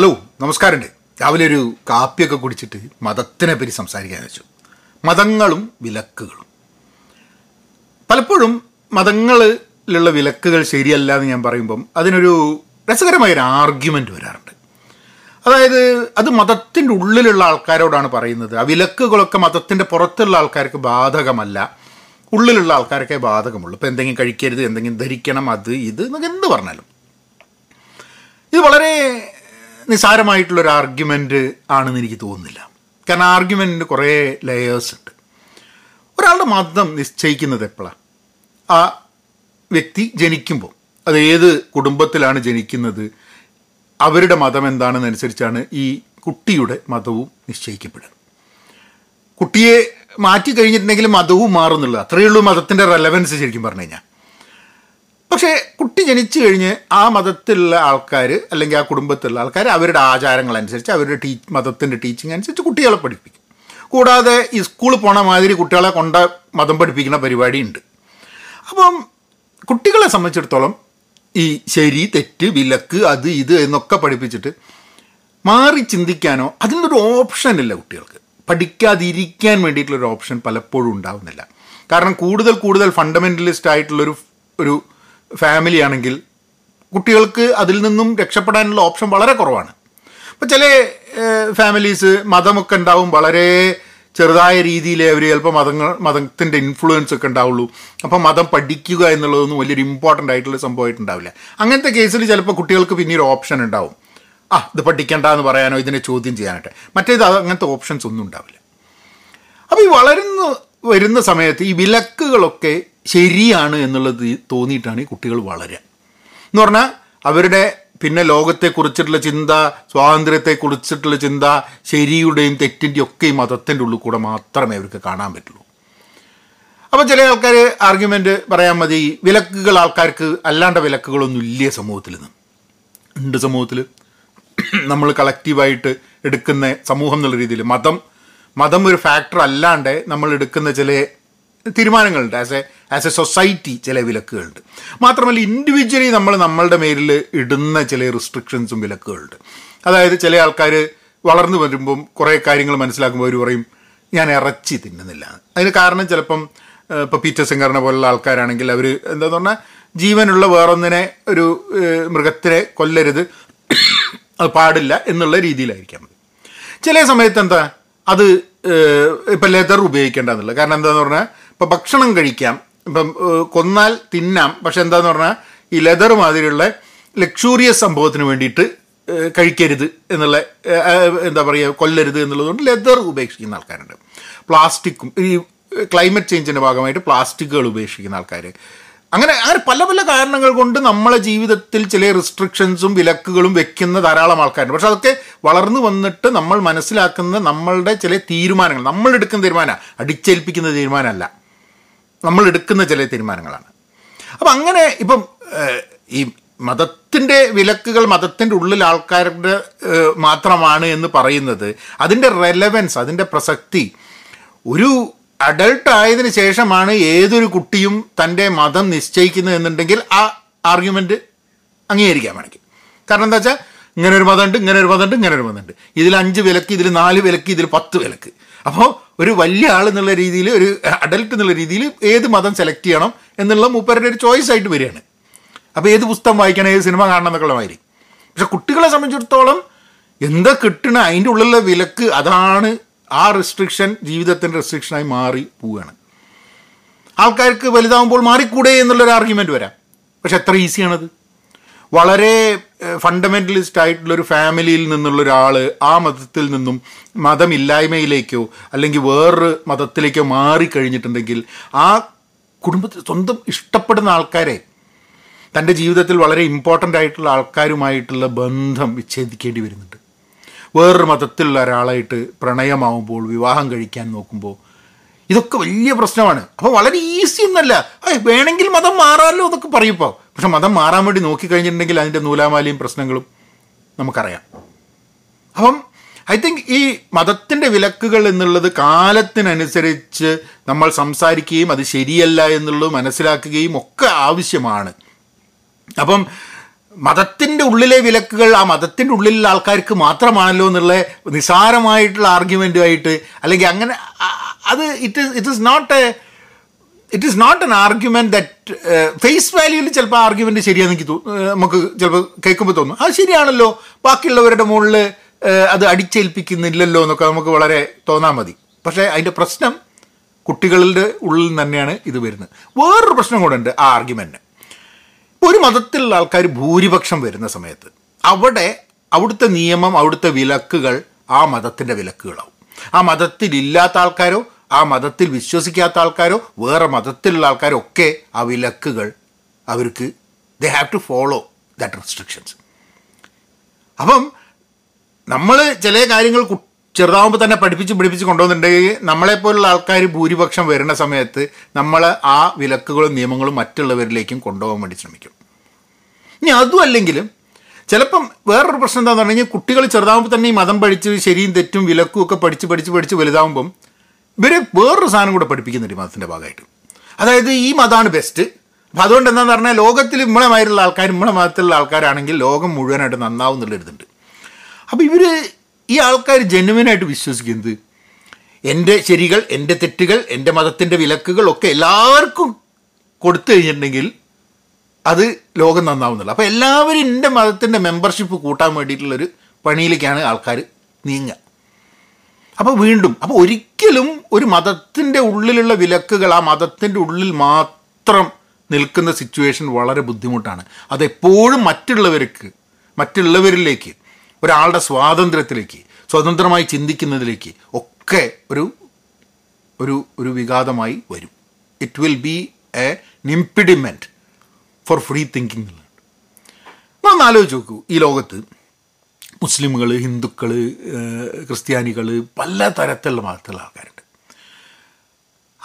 Hello നമസ്കാരമുണ്ട്. രാവിലെ ഒരു കാപ്പിയൊക്കെ കുടിച്ചിട്ട് മതത്തിനെ പറ്റി സംസാരിക്കാൻ വെച്ചു. മതങ്ങളും വിലക്കുകളും. പലപ്പോഴും മതങ്ങളിലുള്ള വിലക്കുകൾ ശരിയല്ല എന്ന് ഞാൻ പറയുമ്പം അതിനൊരു രസകരമായൊരു ആർഗ്യുമെന്റ് വരാറുണ്ട്. അതായത് അത് മതത്തിന്റെ ഉള്ളിലുള്ള ആൾക്കാരോടാണ് പറയുന്നത്. ആ വിലക്കുകളൊക്കെ മതത്തിന്റെ പുറത്തുള്ള ആൾക്കാർക്ക് ബാധകമല്ല. ഉള്ളിലുള്ള ആൾക്കാർക്കേ ബാധകമുള്ളൂ. ഇപ്പോൾ എന്തെങ്കിലും കഴിക്കരുത് എന്തെങ്കിലും ധരിക്കണം അത് ഇത് എന്നൊക്കെ എന്ത് പറഞ്ഞാലും. ഇത് വളരെ നിസ്സാരമായിട്ടുള്ളൊരു ആർഗ്യുമെന്റ് ആണെന്ന് എനിക്ക് തോന്നുന്നില്ല. കാരണം ആർഗ്യുമെന്റിന് കുറേ ലെയേഴ്സ് ഉണ്ട്. ഒരാളുടെ മതം നിശ്ചയിക്കുന്നത് എപ്പോഴാണ് ആ വ്യക്തി ജനിക്കുമ്പോൾ. അത് ഏത് കുടുംബത്തിലാണ് ജനിക്കുന്നത്? അവരുടെ മതം എന്താണെന്നനുസരിച്ചാണ് ഈ കുട്ടിയുടെ മതവും നിശ്ചയിക്കപ്പെടുക കുട്ടിയെ മാറ്റി കഴിഞ്ഞിട്ടുണ്ടെങ്കിൽ മതവും മാറുന്നുള്ളൂ. അത്രയേ ഉള്ളൂ മതത്തിന്റെ റെലവൻസ് ശരിക്കും പറഞ്ഞു കഴിഞ്ഞാൽ. പക്ഷേ കുട്ടി ജനിച്ചു കഴിഞ്ഞ് ആ മതത്തിലുള്ള ആൾക്കാർ അല്ലെങ്കിൽ ആ കുടുംബത്തിലുള്ള ആൾക്കാർ അവരുടെ ആചാരങ്ങൾ അനുസരിച്ച് അവരുടെ ടീ മതത്തിന്റെ ടീച്ചിങ് അനുസരിച്ച് കുട്ടികളെ പഠിപ്പിക്കും. കൂടാതെ ഈ സ്കൂളിൽ പോണ മാതിരി കുട്ടികളെ കൊണ്ട മതം പഠിപ്പിക്കുന്ന പരിപാടിയുണ്ട്. അപ്പം കുട്ടികളെ സംബന്ധിച്ചിടത്തോളം ഈ ശരി തെറ്റ് വിലക്ക് അത് ഇത് എന്നൊക്കെ പഠിപ്പിച്ചിട്ട് മാറി ചിന്തിക്കാനോ അതിനൊരു ഓപ്ഷൻ ഇല്ല കുട്ടികൾക്ക്. പഠിക്കാതിരിക്കാൻ വേണ്ടിയിട്ടുള്ളൊരു ഓപ്ഷൻ പലപ്പോഴും ഉണ്ടാവുന്നില്ല. കാരണം കൂടുതൽ കൂടുതൽ ഫണ്ടമെന്റലിസ്റ്റ് ആയിട്ടുള്ളൊരു ഒരു ഫാമിലി ആണെങ്കിൽ കുട്ടികൾക്ക് അതിൽ നിന്നും രക്ഷപ്പെടാനുള്ള ഓപ്ഷൻ വളരെ കുറവാണ്. അപ്പോൾ ചില ഫാമിലീസ് മതമൊക്കെ ഉണ്ടാവും വളരെ ചെറുതായ രീതിയിൽ അവർ ചിലപ്പോൾ മതങ്ങൾ മതത്തിന്റെ ഇൻഫ്ലുവൻസ് ഒക്കെ ഉണ്ടാവുള്ളൂ. അപ്പോൾ മതം പഠിക്കുക എന്നുള്ളതൊന്നും വലിയൊരു ഇമ്പോർട്ടന്റ് ആയിട്ടുള്ള സംഭവമായിട്ടുണ്ടാവില്ല. അങ്ങനത്തെ കേസിൽ ചിലപ്പോൾ കുട്ടികൾക്ക് പിന്നീട് ഓപ്ഷൻ ഉണ്ടാവും. ആ ഇത് പഠിക്കണ്ട എന്ന് പറയാനോ ഇതിനെ ചോദ്യം ചെയ്യാനായിട്ട്. മറ്റേത് അങ്ങനത്തെ ഓപ്ഷൻസ് ഒന്നും ഉണ്ടാവില്ല. അപ്പോൾ ഈ വളരുന്ന വരുന്ന സമയത്ത് ഈ വിലക്കുകളൊക്കെ ശരിയാണ് എന്നുള്ളത് തോന്നിയിട്ടാണ് ഈ കുട്ടികൾ വളരുക. എന്ന് പറഞ്ഞാൽ അവരുടെ പിന്നെ ലോകത്തെക്കുറിച്ചിട്ടുള്ള ചിന്ത സ്വാതന്ത്ര്യത്തെക്കുറിച്ചിട്ടുള്ള ചിന്ത ശരിയുടെയും തെറ്റിന്റെയും ഒക്കെ ഈ മതത്തിന്റെ ഉള്ളിൽ കൂടെ മാത്രമേ അവർക്ക് കാണാൻ പറ്റുള്ളൂ. അപ്പോൾ ചില ആൾക്കാർ ആർഗ്യുമെന്റ് പറയാൻ മതി വിലക്കുകൾ ആൾക്കാർക്ക് അല്ലാണ്ട വിലക്കുകളൊന്നും ഇല്ല സമൂഹത്തിൽ നിന്ന്. ഉണ്ട് സമൂഹത്തിൽ നമ്മൾ കളക്റ്റീവായിട്ട് എടുക്കുന്ന സമൂഹം എന്നുള്ള രീതിയിൽ മതം മതം ഒരു ഫാക്ടർ അല്ലാണ്ട് നമ്മൾ എടുക്കുന്ന ചില തീരുമാനങ്ങളുണ്ട്. As a as a society ചില വിലക്കുകളുണ്ട്. മാത്രമല്ല ഇൻഡിവിജ്വലി നമ്മൾ നമ്മളുടെ മേലിൽ ഇടുന്ന ചില റിസ്ട്രിക്ഷൻസും വിലക്കുകളുണ്ട്. അതായത് ചില ആൾക്കാർ വളർന്നു വരുമ്പം കുറേ കാര്യങ്ങൾ മനസ്സിലാക്കുമ്പോൾ അവർ പറയും ഞാൻ ഇറച്ചി തിന്നുന്നില്ല. അതിന് കാരണം ചിലപ്പം ഇപ്പോൾ പീറ്റർ സിംഗറിനെ പോലുള്ള ആൾക്കാരാണെങ്കിൽ അവർ എന്താന്ന് പറഞ്ഞാൽ ജീവനുള്ള വേറൊന്നിനെ ഒരു മൃഗത്തിനെ കൊല്ലരുത്. അത് പാടില്ല എന്നുള്ള രീതിയിലായിരിക്കാം. മതി ചില സമയത്ത് എന്താ അത് ഇപ്പം ലെതർ ഉപയോഗിക്കേണ്ടതെന്നുള്ളത് കാരണം എന്താന്ന് പറഞ്ഞാൽ ഇപ്പം ഭക്ഷണം കഴിക്കാം. ഇപ്പം കൊന്നാൽ തിന്നാം. പക്ഷെ എന്താന്ന് പറഞ്ഞാൽ ഈ ലെതർ മാതിരിയുള്ള ലക്ഷൂറിയസ് സംഭവത്തിന് വേണ്ടിയിട്ട് കഴിക്കരുത് എന്നുള്ള എന്താ പറയുക കൊല്ലരുത് എന്നുള്ളതുകൊണ്ട് ലെതർ ഉപേക്ഷിക്കുന്ന ആൾക്കാരുണ്ട്. പ്ലാസ്റ്റിക്കും ഈ ക്ലൈമറ്റ് ചേഞ്ചിന്റെ ഭാഗമായിട്ട് പ്ലാസ്റ്റിക്കുകൾ ഉപേക്ഷിക്കുന്ന ആൾക്കാർ അങ്ങനെ അങ്ങനെ പല പല കാരണങ്ങൾ കൊണ്ട് നമ്മളെ ജീവിതത്തിൽ ചില റിസ്ട്രിക്ഷൻസും വിലക്കുകളും വെക്കുന്ന ധാരാളം ആൾക്കാരുണ്ട്. പക്ഷെ അതൊക്കെ വളർന്നു വന്നിട്ട് നമ്മൾ മനസ്സിലാക്കുന്ന നമ്മളുടെ ചില തീരുമാനങ്ങൾ. നമ്മളെടുക്കുന്ന തീരുമാനമാണ് തീരുമാനം അടിച്ചേൽപ്പിക്കുന്ന തീരുമാനമല്ല. നമ്മൾ എടുക്കുന്ന ചില തീരുമാനങ്ങളാണ്. അപ്പം അങ്ങനെ ഇപ്പം ഈ മതത്തിന്റെ വിലക്കുകൾ മതത്തിന്റെ ഉള്ളിൽ ആൾക്കാരുടെ മാത്രമാണ് എന്ന് പറയുന്നത് അതിന്റെ റെലവൻസ് അതിന്റെ പ്രസക്തി ഒരു അഡൾട്ട് ആയതിന് ശേഷമാണ് ഏതൊരു കുട്ടിയും തന്റെ മതം നിശ്ചയിക്കുന്നത് എന്നുണ്ടെങ്കിൽ ആ ആർഗ്യുമെന്റ് അംഗീകരിക്കാൻ വേണമെങ്കിൽ. കാരണം എന്താ വെച്ചാൽ ഇങ്ങനെ ഒരു മതമുണ്ട് ഇങ്ങനെ ഒരു മതമുണ്ട് ഇങ്ങനെ ഒരു മതമുണ്ട്. ഇതിൽ അഞ്ച് വിലക്ക് ഇതിൽ നാല് വിലക്ക് ഇതിൽ പത്ത് വിലക്ക്. അപ്പോൾ ഒരു വലിയ ആൾ എന്നുള്ള രീതിയിൽ ഒരു അഡൽട്ട് എന്നുള്ള രീതിയിൽ ഏത് മതം സെലക്ട് ചെയ്യണം എന്നുള്ള മൂപ്പരുടെ ഒരു ചോയ്സ് ആയിട്ട് വരികയാണ്. അപ്പോൾ ഏത് പുസ്തകം വായിക്കണം ഏത് സിനിമ കാണണം എന്നൊക്കെ മാതിരി. പക്ഷെ കുട്ടികളെ സംബന്ധിച്ചിടത്തോളം എന്താ കിട്ടണ അതിന്റെ ഉള്ളിലുള്ള വിലക്ക് അതാണ് ആ റെസ്ട്രിക്ഷൻ ജീവിതത്തിന്റെ റെസ്ട്രിക്ഷനായി മാറി പോവുകയാണ്. ആൾക്കാർക്ക് വലുതാവുമ്പോൾ മാറിക്കൂടെ എന്നുള്ളൊരു ആർഗ്യുമെന്റ് വരാം. പക്ഷെ എത്ര ഈസിയാണത് വളരെ ഫണ്ടമെന്റലിസ്റ്റ് ആയിട്ടുള്ളൊരു ഫാമിലിയിൽ നിന്നുള്ള ഒരാൾ ആ മതത്തിൽ നിന്നും മതമില്ലായ്മയിലേക്കോ അല്ലെങ്കിൽ വേറൊരു മതത്തിലേക്കോ മാറിക്കഴിഞ്ഞിട്ടുണ്ടെങ്കിൽ ആ കുടുംബത്തിൽ സ്വന്തം ഇഷ്ടപ്പെടുന്ന ആൾക്കാരെ തന്റെ ജീവിതത്തിൽ വളരെ ഇമ്പോർട്ടന്റ് ആയിട്ടുള്ള ആൾക്കാരുമായിട്ടുള്ള ബന്ധം വിച്ഛേദിക്കേണ്ടി വരുന്നുണ്ട്. വേറൊരു മതത്തിലുള്ള ഒരാളായിട്ട് പ്രണയമാവുമ്പോൾ വിവാഹം കഴിക്കാൻ നോക്കുമ്പോൾ ഇതൊക്കെ വലിയ പ്രശ്നമാണ്. അപ്പോൾ വളരെ ഈസി ഒന്നല്ല വേണമെങ്കിൽ മതം മാറാമല്ലോ അതൊക്കെ പറയുമ്പോൾ പക്ഷെ മതം മാറാൻ വേണ്ടി നോക്കിക്കഴിഞ്ഞിട്ടുണ്ടെങ്കിൽ അതിന്റെ നൂലാമാലയും പ്രശ്നങ്ങളും നമുക്കറിയാം. അപ്പം ഐ തിങ്ക് ഈ മതത്തിന്റെ വിലക്കുകൾ എന്നുള്ളത് കാലത്തിനനുസരിച്ച് നമ്മൾ സംസാരിക്കുകയും അത് ശരിയല്ല എന്നുള്ളത് മനസ്സിലാക്കുകയും ഒക്കെ ആവശ്യമാണ്. അപ്പം മതത്തിന്റെ ഉള്ളിലെ വിലക്കുകൾ ആ മതത്തിന്റെ ഉള്ളിലുള്ള ആൾക്കാർക്ക് മാത്രമാണല്ലോ എന്നുള്ള നിസാരമായിട്ടുള്ള ആർഗ്യുമെന്റുമായിട്ട് അല്ലെങ്കിൽ അങ്ങനെ അത് it is it is not a it is not an argument that face വാല്യൂവിൽ ചിലപ്പോൾ ആർഗ്യുമെന്റ് ശരിയാണെന്ന് എനിക്ക് നമുക്ക് ചിലപ്പോൾ കേൾക്കുമ്പോൾ തോന്നും. അത് ശരിയാണല്ലോ ബാക്കിയുള്ളവരുടെ മുകളിൽ അത് അടിച്ചേൽപ്പിക്കുന്നില്ലല്ലോ എന്നൊക്കെ നമുക്ക് വളരെ തോന്നാൽ മതി. പക്ഷേ അതിന്റെ പ്രശ്നം കുട്ടികളുടെ ഉള്ളിൽ തന്നെയാണ് ഇത് വരുന്നത്. വേറൊരു പ്രശ്നം കൂടെ ഉണ്ട് ആ ആർഗ്യുമെന്റിന് ഒരു മതത്തിലുള്ള ആൾക്കാർ ഭൂരിപക്ഷം വരുന്ന സമയത്ത് അവിടെ അവിടുത്തെ നിയമം അവിടുത്തെ വിലക്കുകൾ ആ മതത്തിന്റെ വിലക്കുകളാവും. ആ മതത്തിലില്ലാത്ത ആൾക്കാരോ ആ മതത്തിൽ വിശ്വസിക്കാത്ത ആൾക്കാരോ വേറെ മതത്തിലുള്ള ആൾക്കാരോ ഒക്കെ ആ വിലക്കുകൾ അവർക്ക് they have to follow that restrictions അപ്പം നമ്മൾ ചില കാര്യങ്ങൾ ചെറുതാവുമ്പോൾ തന്നെ പഠിപ്പിച്ച് പഠിപ്പിച്ച് കൊണ്ടുവന്നിട്ടുണ്ടെങ്കിൽ നമ്മളെപ്പോലുള്ള ആൾക്കാർ ഭൂരിപക്ഷം വരുന്ന സമയത്ത് നമ്മൾ ആ വിലക്കുകളും നിയമങ്ങളും മറ്റുള്ളവരിലേക്കും കൊണ്ടുപോകാൻ വേണ്ടി ശ്രമിക്കും. ഇനി അതും അല്ലെങ്കിലും ചിലപ്പം വേറൊരു പ്രശ്നം എന്താണെന്ന് പറഞ്ഞു കഴിഞ്ഞാൽ കുട്ടികൾ ചെറുതാവുമ്പോൾ തന്നെ ഈ മതം പഠിച്ച് ശരിയും തെറ്റും വിലക്കും ഒക്കെ പഠിച്ച് പഠിച്ച് പഠിച്ച് വലുതാവുമ്പം ഇവരെ വേറൊരു സാധനം കൂടെ പഠിപ്പിക്കുന്നുണ്ട് മതത്തിന്റെ ഭാഗമായിട്ട്. അതായത് ഈ മതമാണ് ബെസ്റ്റ് അപ്പം അതുകൊണ്ട് എന്താണെന്ന് പറഞ്ഞാൽ ലോകത്തിൽ ഇമ്മളെ മാതിരിയുള്ള ആൾക്കാർ ഇമ്മളെ മതത്തിലുള്ള ആൾക്കാരാണെങ്കിൽ ലോകം മുഴുവനായിട്ട് നന്നാവും എന്നുള്ളൊരിതുണ്ട്. അപ്പോൾ ഇവർ ഈ ആൾക്കാർ ജെന്യുവനായിട്ട് വിശ്വസിക്കുന്നത് എന്റെ ശരികൾ എന്റെ തെറ്റുകൾ എന്റെ മതത്തിന്റെ വിലക്കുകൾ ഒക്കെ എല്ലാവർക്കും കൊടുത്തു കഴിഞ്ഞിട്ടുണ്ടെങ്കിൽ അത് ലോകം നന്നാവുന്നില്ല അപ്പോൾ എല്ലാവരും എന്റെ മതത്തിന്റെ മെമ്പർഷിപ്പ് കൂട്ടാൻ വേണ്ടിയിട്ടുള്ളൊരു പണിയിലേക്കാണ് ആൾക്കാർ നീങ്ങുക. അപ്പോൾ വീണ്ടും അപ്പോൾ ഒരിക്കലും ഒരു മതത്തിന്റെ ഉള്ളിലുള്ള വിലക്കുകൾ ആ മതത്തിന്റെ ഉള്ളിൽ മാത്രം നിൽക്കുന്ന സിറ്റുവേഷൻ വളരെ ബുദ്ധിമുട്ടാണ്. അതെപ്പോഴും മറ്റുള്ളവർക്ക് മറ്റുള്ളവരിലേക്ക് ഒരാളുടെ സ്വാതന്ത്ര്യത്തിലേക്ക് സ്വതന്ത്രമായി ചിന്തിക്കുന്നതിലേക്ക് ഒക്കെ ഒരു ഒരു ഒരു വിഘാതമായി വരും. It will be a impediment for free thinking ഒന്ന് ആലോചിച്ച് നോക്കൂ. ഈ ലോകത്ത് മുസ്ലിമുകൾ ഹിന്ദുക്കൾ ക്രിസ്ത്യാനികൾ പല തരത്തിലുള്ള മതത്തിലുള്ള ആൾക്കാരുണ്ട്.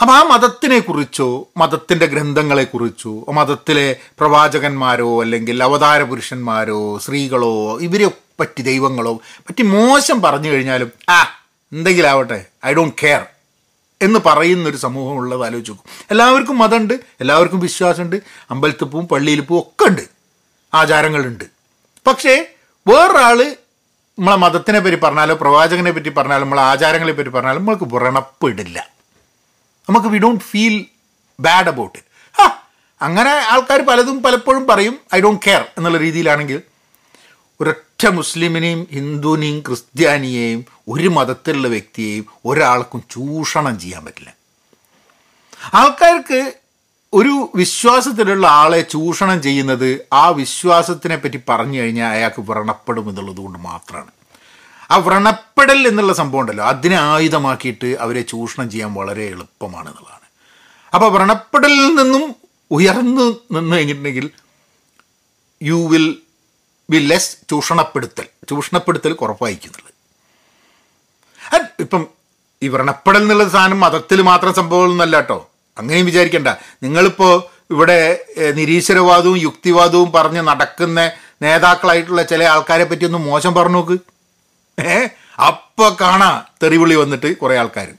അപ്പം ആ മതത്തിനെക്കുറിച്ചോ മതത്തിന്റെ ഗ്രന്ഥങ്ങളെക്കുറിച്ചോ മതത്തിലെ പ്രവാചകന്മാരോ അല്ലെങ്കിൽ അവതാര പുരുഷന്മാരോ സ്ത്രീകളോ ഇവരെ പറ്റി ദൈവങ്ങളോ പറ്റി മോശം പറഞ്ഞു കഴിഞ്ഞാലും ആ എന്തെങ്കിലും ആവട്ടെ ഐ ഡോണ്ട് കെയർ എന്ന് പറയുന്നൊരു സമൂഹം ഉള്ളത് ആലോചിച്ച്. നോക്കും എല്ലാവർക്കും മതമുണ്ട് എല്ലാവർക്കും വിശ്വാസമുണ്ട് അമ്പലത്തിൽ പോവും പള്ളിയിൽ പോവും ഒക്കെ ഉണ്ട് ആചാരങ്ങളുണ്ട്. പക്ഷേ വേറൊരാൾ നമ്മളെ മതത്തിനെ പറ്റി പറഞ്ഞാലോ പ്രവാചകനെ പറ്റി പറഞ്ഞാലോ നമ്മളെ ആചാരങ്ങളെ പറ്റി പറഞ്ഞാലും നമ്മൾക്ക് വ്രണപ്പിടില്ല. നമുക്ക് we don't feel bad about it അങ്ങനെ ആൾക്കാർ പലതും പലപ്പോഴും പറയും ഐ ഡോണ്ട് കെയർ എന്നുള്ള രീതിയിലാണെങ്കിൽ ഒരൊറ്റ മുസ്ലിമിനെയും ഹിന്ദുവിനെയും ക്രിസ്ത്യാനിയെയും ഒരു മതത്തിലുള്ള വ്യക്തിയെയും ഒരാൾക്കും ചൂഷണം ചെയ്യാൻ പറ്റില്ല. ആൾക്കാർക്ക് ഒരു വിശ്വാസത്തിലുള്ള ആളെ ചൂഷണം ചെയ്യുന്നത് ആ വിശ്വാസത്തിനെ പറ്റി പറഞ്ഞു കഴിഞ്ഞാൽ അയാൾക്ക് വ്രണപ്പെടും എന്നുള്ളത് കൊണ്ട് മാത്രമാണ്. ആ വ്രണപ്പെടൽ എന്നുള്ള സംഭവം ഉണ്ടല്ലോ അതിനെ ആയുധമാക്കിയിട്ട് അവരെ ചൂഷണം ചെയ്യാൻ വളരെ എളുപ്പമാണ് എന്നുള്ളതാണ് അപ്പോൾ വ്രണപ്പെടലിൽ നിന്നും ഉയർന്നു നിന്ന് കഴിഞ്ഞിട്ടുണ്ടെങ്കിൽ യു വിൽ ബി ലെസ് ചൂഷണപ്പെടുത്തൽ ചൂഷണപ്പെടുത്തൽ കുറവായിരിക്കുന്നുള്ളത്. ഇപ്പം ഈ വ്രണപ്പെടൽ എന്നുള്ള സാധനം മതത്തിൽ മാത്രം സംഭവം എന്നല്ല കേട്ടോ. അങ്ങനെയും വിചാരിക്കണ്ട. നിങ്ങളിപ്പോൾ ഇവിടെ നിരീശ്വരവാദവും യുക്തിവാദവും പറഞ്ഞ് നടക്കുന്ന നേതാക്കളായിട്ടുള്ള ചില ആൾക്കാരെ പറ്റി ഒന്ന് മോശം പറഞ്ഞു നോക്ക്. ഏ? അപ്പോൾ കാണാ തെറിവിളി വന്നിട്ട് കുറേ ആൾക്കാർ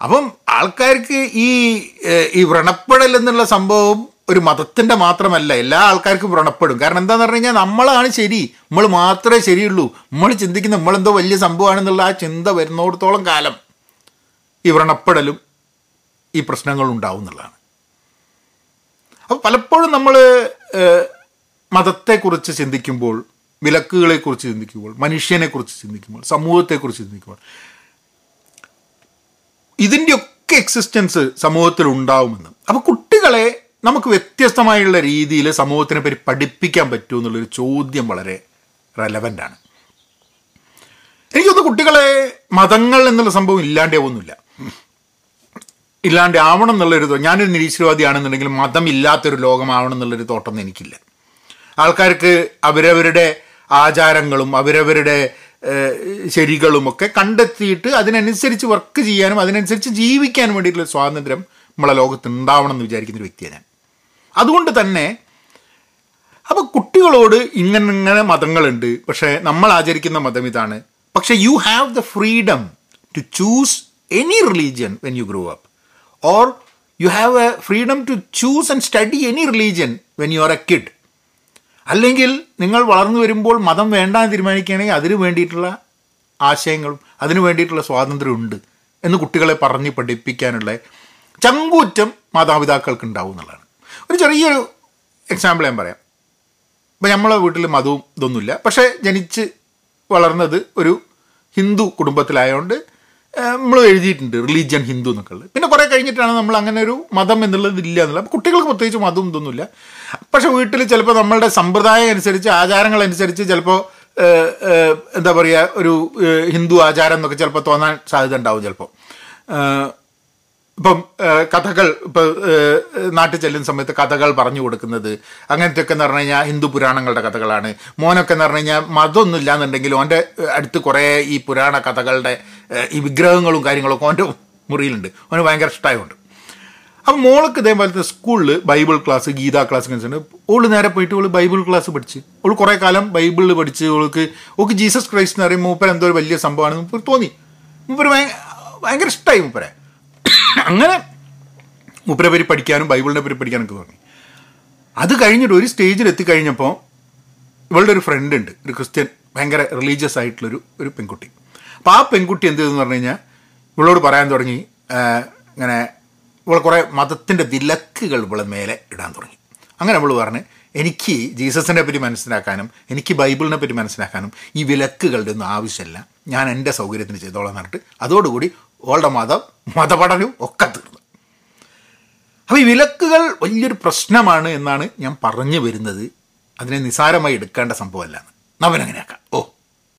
അപ്പം ആൾക്കാർക്ക് ഈ ഈ വ്രണപ്പെടൽ എന്നുള്ള സംഭവം ഒരു മതത്തിന്റെ മാത്രമല്ല എല്ലാ ആൾക്കാർക്കും വ്രണപ്പെടും. കാരണം എന്താന്ന് പറഞ്ഞു കഴിഞ്ഞാൽ നമ്മളാണ് ശരി. നമ്മൾ മാത്രമേ ശരിയുള്ളൂ. നമ്മൾ ചിന്തിക്കുന്ന നമ്മളെന്തോ വലിയ സംഭവമാണെന്നുള്ള ആ ചിന്ത വരുന്നോടത്തോളം കാലം ഈ വ്രണപ്പെടലും ഈ പ്രശ്നങ്ങളും ഉണ്ടാവും എന്നുള്ളതാണ്. അപ്പോൾ പലപ്പോഴും നമ്മൾ മതത്തെക്കുറിച്ച് ചിന്തിക്കുമ്പോൾ വിലക്കുകളെക്കുറിച്ച് ചിന്തിക്കുമ്പോൾ മനുഷ്യനെക്കുറിച്ച് ചിന്തിക്കുമ്പോൾ സമൂഹത്തെക്കുറിച്ച് ചിന്തിക്കുമ്പോൾ ഇതിന്റെയൊക്കെ എക്സിസ്റ്റൻസ് സമൂഹത്തിൽ ഉണ്ടാവുമെന്ന് അപ്പോൾ കുട്ടികളെ നമുക്ക് വ്യത്യസ്തമായുള്ള രീതിയിൽ സമൂഹത്തിനെ പറ്റി പഠിപ്പിക്കാൻ പറ്റുമോ എന്നുള്ളൊരു ചോദ്യം വളരെ റെലവന്റ് ആണ്. എനിക്കൊന്ന് കുട്ടികളെ മതങ്ങൾ എന്നുള്ള സംഭവം ഇല്ലാണ്ടേ ഇല്ലാണ്ടാവുന്നില്ല ഇല്ലാണ്ട് ആവണം എന്നുള്ളൊരു ഞാനൊരു നിരീശ്വരവാദിയാണെന്നുണ്ടെങ്കിൽ മതം ഇല്ലാത്തൊരു ലോകമാവണം എന്നുള്ളൊരു തോട്ടം എനിക്കില്ല. ആൾക്കാർക്ക് അവരവരുടെ ആചാരങ്ങളും അവരവരുടെ ശരികളുമൊക്കെ കണ്ടെത്തിയിട്ട് അതിനനുസരിച്ച് വർക്ക് ചെയ്യാനും അതിനനുസരിച്ച് ജീവിക്കാനും വേണ്ടിയിട്ടുള്ള സ്വാതന്ത്ര്യം നമ്മളെ ലോകത്ത് ഉണ്ടാവണം എന്ന് വിചാരിക്കുന്ന ഒരു വ്യക്തിയാണ് ഞാൻ. അതുകൊണ്ട് തന്നെ അപ്പോൾ കുട്ടികളോട് ഇങ്ങനെ ഇങ്ങനെ മതങ്ങളുണ്ട് പക്ഷേ നമ്മൾ ആചരിക്കുന്ന മതം ഇതാണ്. പക്ഷേ you have the freedom to choose any religion when you grow up or you have a freedom to choose and study any religion when you are a kid അല്ലെങ്കിൽ നിങ്ങൾ വളർന്നു വരുമ്പോൾ മതം വേണ്ടാന്ന് തീരുമാനിക്കുകയാണെങ്കിൽ അതിനു വേണ്ടിയിട്ടുള്ള ആശയങ്ങളും അതിനു വേണ്ടിയിട്ടുള്ള സ്വാതന്ത്ര്യം ഉണ്ട് എന്ന് കുട്ടികളെ പറഞ്ഞ് പഠിപ്പിക്കാനുള്ള ചങ്കൂറ്റം മാതാപിതാക്കൾക്ക് ഉണ്ടാവും എന്നുള്ളതാണ്. ഒരു ചെറിയൊരു എക്സാമ്പിൾ ഞാൻ പറയാം. ഇപ്പം നമ്മളെ വീട്ടിൽ മതവും ഇതൊന്നുമില്ല. പക്ഷേ ജനിച്ച് വളർന്നത് ഒരു ഹിന്ദു കുടുംബത്തിലായതുകൊണ്ട് നമ്മൾ എഴുതിയിട്ടുണ്ട് റിലീജിയൻ ഹിന്ദു എന്നൊക്കെ ഉള്ളത്. പിന്നെ കഴിഞ്ഞിട്ടാണ് നമ്മൾ അങ്ങനെ ഒരു മതം എന്നുള്ളത് ഇല്ല എന്നുള്ളത്. കുട്ടികൾക്ക് പ്രത്യേകിച്ച് മതം ഇതൊന്നുമില്ല. പക്ഷേ വീട്ടിൽ ചിലപ്പോൾ നമ്മളുടെ സമ്പ്രദായം അനുസരിച്ച് ആചാരങ്ങൾ അനുസരിച്ച് ചിലപ്പോൾ എന്താ പറയുക ഒരു ഹിന്ദു ആചാരം എന്നൊക്കെ ചിലപ്പോൾ തോന്നാൻ സാധ്യത ഉണ്ടാവും ചിലപ്പോൾ ഇപ്പം കഥകൾ ഇപ്പം നാട്ടിൽ ചെല്ലുന്ന സമയത്ത് കഥകൾ പറഞ്ഞു കൊടുക്കുന്നത്. അങ്ങനത്തെയൊക്കെ എന്ന് പറഞ്ഞു കഴിഞ്ഞാൽ ഹിന്ദു പുരാണങ്ങളുടെ കഥകളാണ്. മോനൊക്കെ എന്ന് പറഞ്ഞു കഴിഞ്ഞാൽ മതമൊന്നും ഇല്ലാന്നുണ്ടെങ്കിലും ഓന്റെ അടുത്ത് കുറേ ഈ പുരാണ കഥകളുടെ ഈ വിഗ്രഹങ്ങളും കാര്യങ്ങളൊക്കെ ഓന്റെ മുറിയിലുണ്ട്. അവന് ഭയങ്കര ഇഷ്ടമായതുകൊണ്ട് അപ്പം മോൾക്ക് ഇതേപോലത്തെ സ്കൂളിൽ ബൈബിൾ ക്ലാസ് ഗീതാ ക്ലാസ് ഉണ്ട് ഓൾ നേരെ പോയിട്ട് ഓൾ ബൈബിൾ ക്ലാസ് പഠിച്ച്. ഓൾ കുറേ കാലം ബൈബിളിൽ പഠിച്ച് ഓൾക്ക് ഓൾക്ക് ജീസസ് ക്രൈസ്റ്റ് എന്ന് പറയുമ്പോൾ മൂപ്പർ എന്തോ ഒരു വലിയ സംഭവമാണ് മൂപ്പർ തോന്നി. മൂപ്പർ ഭയങ്കര ഇഷ്ടമായി മൂപ്പരെ. അങ്ങനെ മൂപ്പരെ പേര് പഠിക്കാനും ബൈബിളിനെ പേര് പഠിക്കാനൊക്കെ തുടങ്ങി. അത് കഴിഞ്ഞിട്ട് ഒരു സ്റ്റേജിൽ എത്തിക്കഴിഞ്ഞപ്പോൾ ഇവളുടെ ഒരു ഫ്രണ്ട് ഉണ്ട്. ഒരു ക്രിസ്ത്യൻ ഭയങ്കര റിലീജിയസ് ആയിട്ടുള്ളൊരു ഒരു പെൺകുട്ടി. അപ്പോൾ ആ പെൺകുട്ടി എന്ത് ചെയ്തെന്ന് പറഞ്ഞു കഴിഞ്ഞാൽ ഇവളോട് പറയാൻ തുടങ്ങി. ഇങ്ങനെ ഇവൾ കുറേ മതത്തിന്റെ വിലക്കുകൾ ഇവളെ മേലെ ഇടാൻ തുടങ്ങി. അങ്ങനെ അവൾ പറഞ്ഞ് എനിക്ക് ജീസസിനെ പറ്റി മനസ്സിലാക്കാനും എനിക്ക് ബൈബിളിനെ പറ്റി മനസ്സിലാക്കാനും ഈ വിലക്കുകളുടെ ഒന്നും ആവശ്യമില്ല. ഞാൻ എന്റെ സൗകര്യത്തിന് ചെയ്തോളാം എന്ന് പറഞ്ഞിട്ട് അതോടുകൂടി ഓളുടെ മതം മതപഠനവും ഒക്കെ തീർന്നു. അപ്പോൾ ഈ വിലക്കുകൾ വലിയൊരു പ്രശ്നമാണ് എന്നാണ് ഞാൻ പറഞ്ഞു വരുന്നത്. അതിനെ നിസാരമായി എടുക്കേണ്ട സംഭവമല്ല. നവനങ്ങനെയാക്കാം. ഓ.